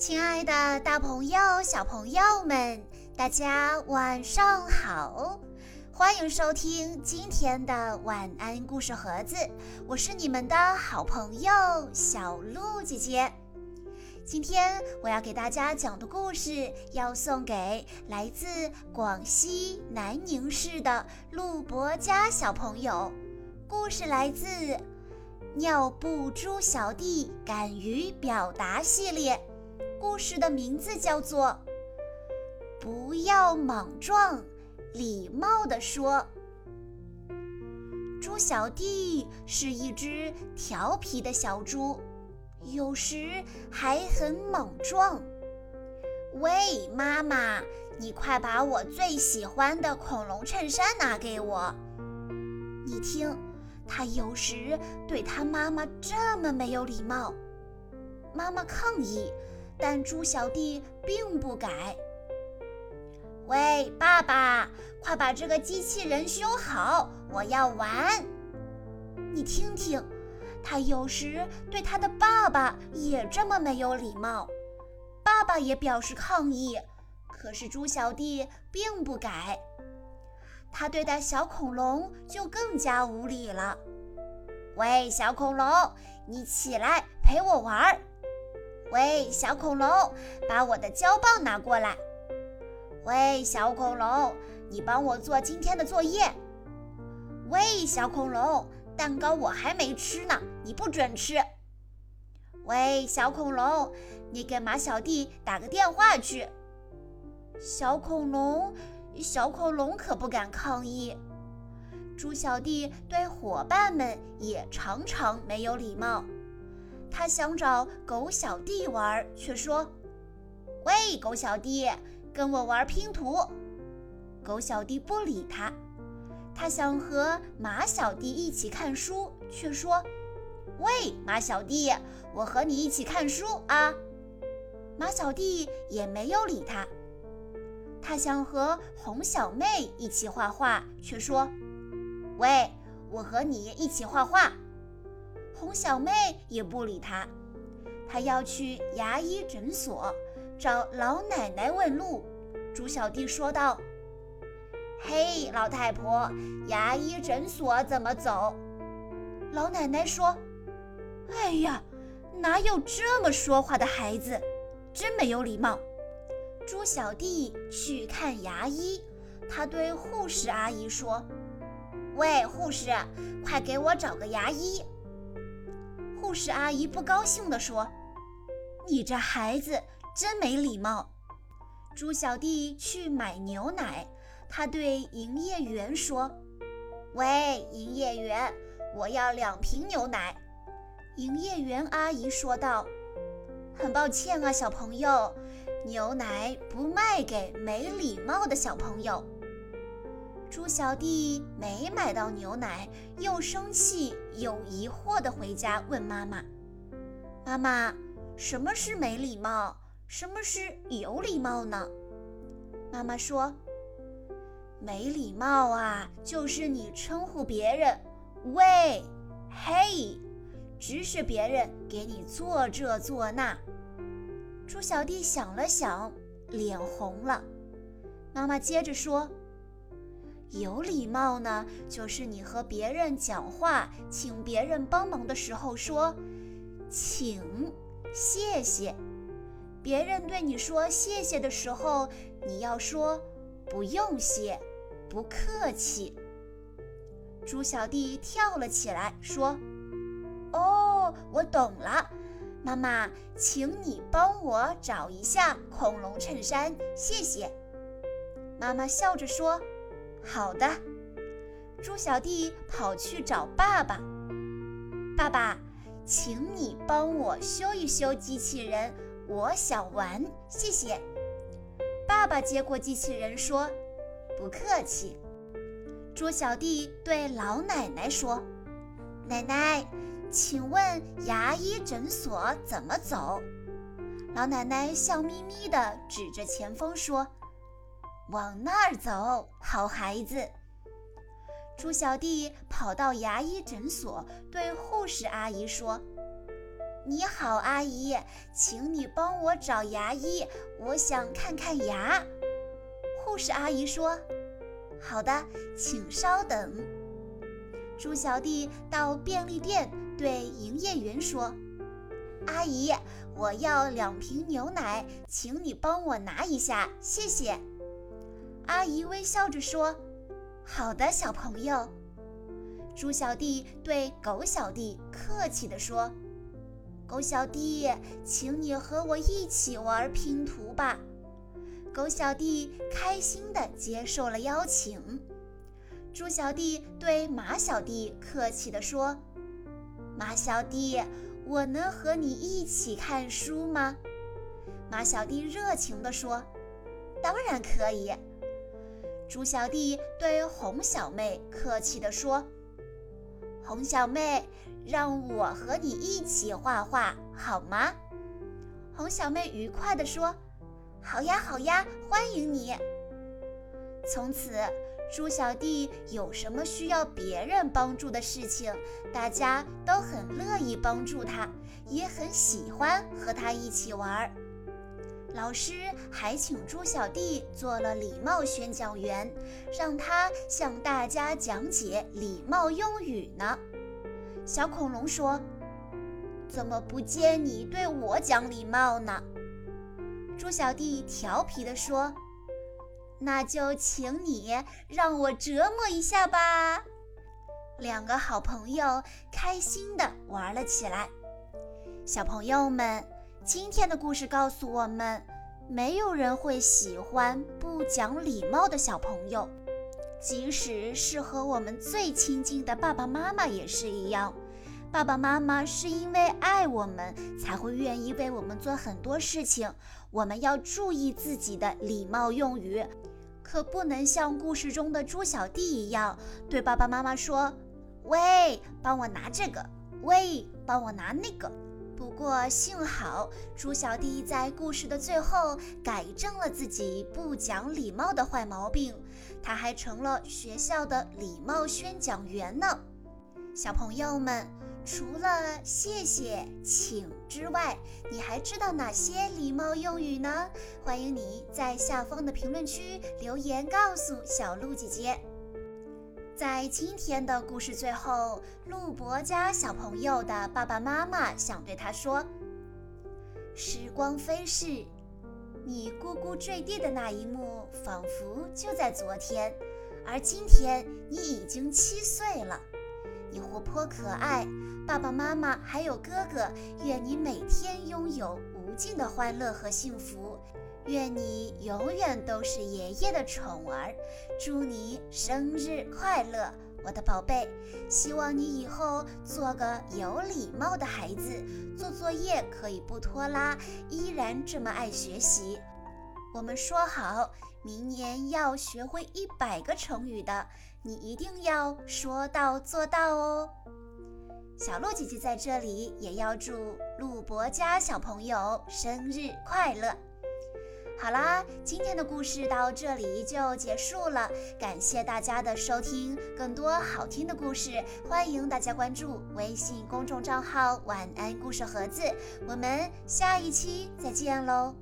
亲爱的，大朋友、小朋友们，大家晚上好！欢迎收听今天的晚安故事盒子，我是你们的好朋友小鹿姐姐。今天我要给大家讲的故事，要送给来自广西南宁市的陆博佳小朋友。故事来自《尿布猪小弟敢于表达》系列。故事的名字叫做“不要莽撞，礼貌地说”。猪小弟是一只调皮的小猪，有时还很莽撞。喂，妈妈，你快把我最喜欢的恐龙衬衫拿给我。你听，他有时对他妈妈这么没有礼貌。妈妈抗议。但猪小弟并不改。喂，爸爸，快把这个机器人修好，我要玩。你听听，他有时对他的爸爸也这么没有礼貌，爸爸也表示抗议，可是猪小弟并不改。他对待小恐龙就更加无礼了。喂，小恐龙，你起来陪我玩儿。喂，小恐龙，把我的胶棒拿过来。喂，小恐龙，你帮我做今天的作业。喂，小恐龙，蛋糕我还没吃呢，你不准吃。喂，小恐龙，你给马小弟打个电话去。小恐龙，小恐龙可不敢抗议。猪小弟对伙伴们也常常没有礼貌。他想找狗小弟玩，却说：“喂，狗小弟，跟我玩拼图。”狗小弟不理他。他想和马小弟一起看书，却说：“喂，马小弟，我和你一起看书啊。”马小弟也没有理他。他想和红小妹一起画画，却说：“喂，我和你一起画画。”红小妹也不理他，他要去牙医诊所找老奶奶问路。猪小弟说道：“嘿，老太婆，牙医诊所怎么走？”老奶奶说：“哎呀，哪有这么说话的孩子，真没有礼貌。”猪小弟去看牙医，他对护士阿姨说：“喂，护士，快给我找个牙医。”护士阿姨不高兴地说：“你这孩子真没礼貌。”猪小弟去买牛奶，他对营业员说：“喂，营业员，我要两瓶牛奶。”营业员阿姨说道：“很抱歉啊，小朋友，牛奶不卖给没礼貌的小朋友。”猪小弟没买到牛奶，又生气又疑惑地回家问妈妈：“妈妈，什么是没礼貌？什么是有礼貌呢？”妈妈说：“没礼貌啊，就是你称呼别人‘喂’‘嘿’，指使别人给你做这做那。”猪小弟想了想，脸红了。妈妈接着说。有礼貌呢，就是你和别人讲话，请别人帮忙的时候说“请”“谢谢”。别人对你说谢谢的时候，你要说“不用谢”，不客气。猪小弟跳了起来，说：“哦，我懂了，妈妈，请你帮我找一下恐龙衬衫，谢谢。”妈妈笑着说。好的，猪小弟跑去找爸爸。爸爸，请你帮我修一修机器人，我想玩，谢谢。爸爸接过机器人说：“不客气。”猪小弟对老奶奶说：“奶奶，请问牙医诊所怎么走？”老奶奶笑眯眯地指着前方说。往那儿走，好孩子。猪小弟跑到牙医诊所，对护士阿姨说：“你好，阿姨，请你帮我找牙医，我想看看牙。护士阿姨说：“好的，请稍等。”猪小弟到便利店对营业员说：“阿姨，我要两瓶牛奶，请你帮我拿一下，谢谢。”阿姨微笑着说：“好的，小朋友。”猪小弟对狗小弟客气地说：“狗小弟，请你和我一起玩拼图吧。”狗小弟开心地接受了邀请。猪小弟对马小弟客气地说：“马小弟，我能和你一起看书吗？”马小弟热情地说：“当然可以。”猪小弟对红小妹客气地说。红小妹，让我和你一起画画好吗？红小妹愉快地说：“好呀，好呀，欢迎你。”从此，猪小弟有什么需要别人帮助的事情，大家都很乐意帮助他，也很喜欢和他一起玩儿。老师还请猪小弟做了礼貌宣讲员，让他向大家讲解礼貌用语呢。小恐龙说：“怎么不见你对我讲礼貌呢？”猪小弟调皮地说：“那就请你让我折磨一下吧。”两个好朋友开心地玩了起来。小朋友们。今天的故事告诉我们，没有人会喜欢不讲礼貌的小朋友，即使是和我们最亲近的爸爸妈妈也是一样。爸爸妈妈是因为爱我们，才会愿意为我们做很多事情。我们要注意自己的礼貌用语，可不能像故事中的猪小弟一样，对爸爸妈妈说：“喂，帮我拿这个。”“喂，帮我拿那个。”不过幸好，猪小弟在故事的最后改正了自己不讲礼貌的坏毛病，他还成了学校的礼貌宣讲员呢。小朋友们，除了谢谢、请之外，你还知道哪些礼貌用语呢？欢迎你在下方的评论区留言告诉小鹿姐姐。在今天的故事最后，陆博家小朋友的爸爸妈妈想对他说：“时光飞逝，你咕咕坠地的那一幕，仿佛就在昨天。而今天，你已经七岁了。你活泼可爱，爸爸妈妈还有哥哥，愿你每天拥有无尽的欢乐和幸福。”愿你永远都是爷爷的宠儿，祝你生日快乐，我的宝贝！希望你以后做个有礼貌的孩子，做作业可以不拖拉，依然这么爱学习。我们说好，明年要学会一百个成语的，你一定要说到做到哦。小鹿姐姐在这里也要祝陆博家小朋友生日快乐。好啦，今天的故事到这里就结束了，感谢大家的收听。更多好听的故事，欢迎大家关注微信公众账号“晚安故事盒子”。我们下一期再见喽！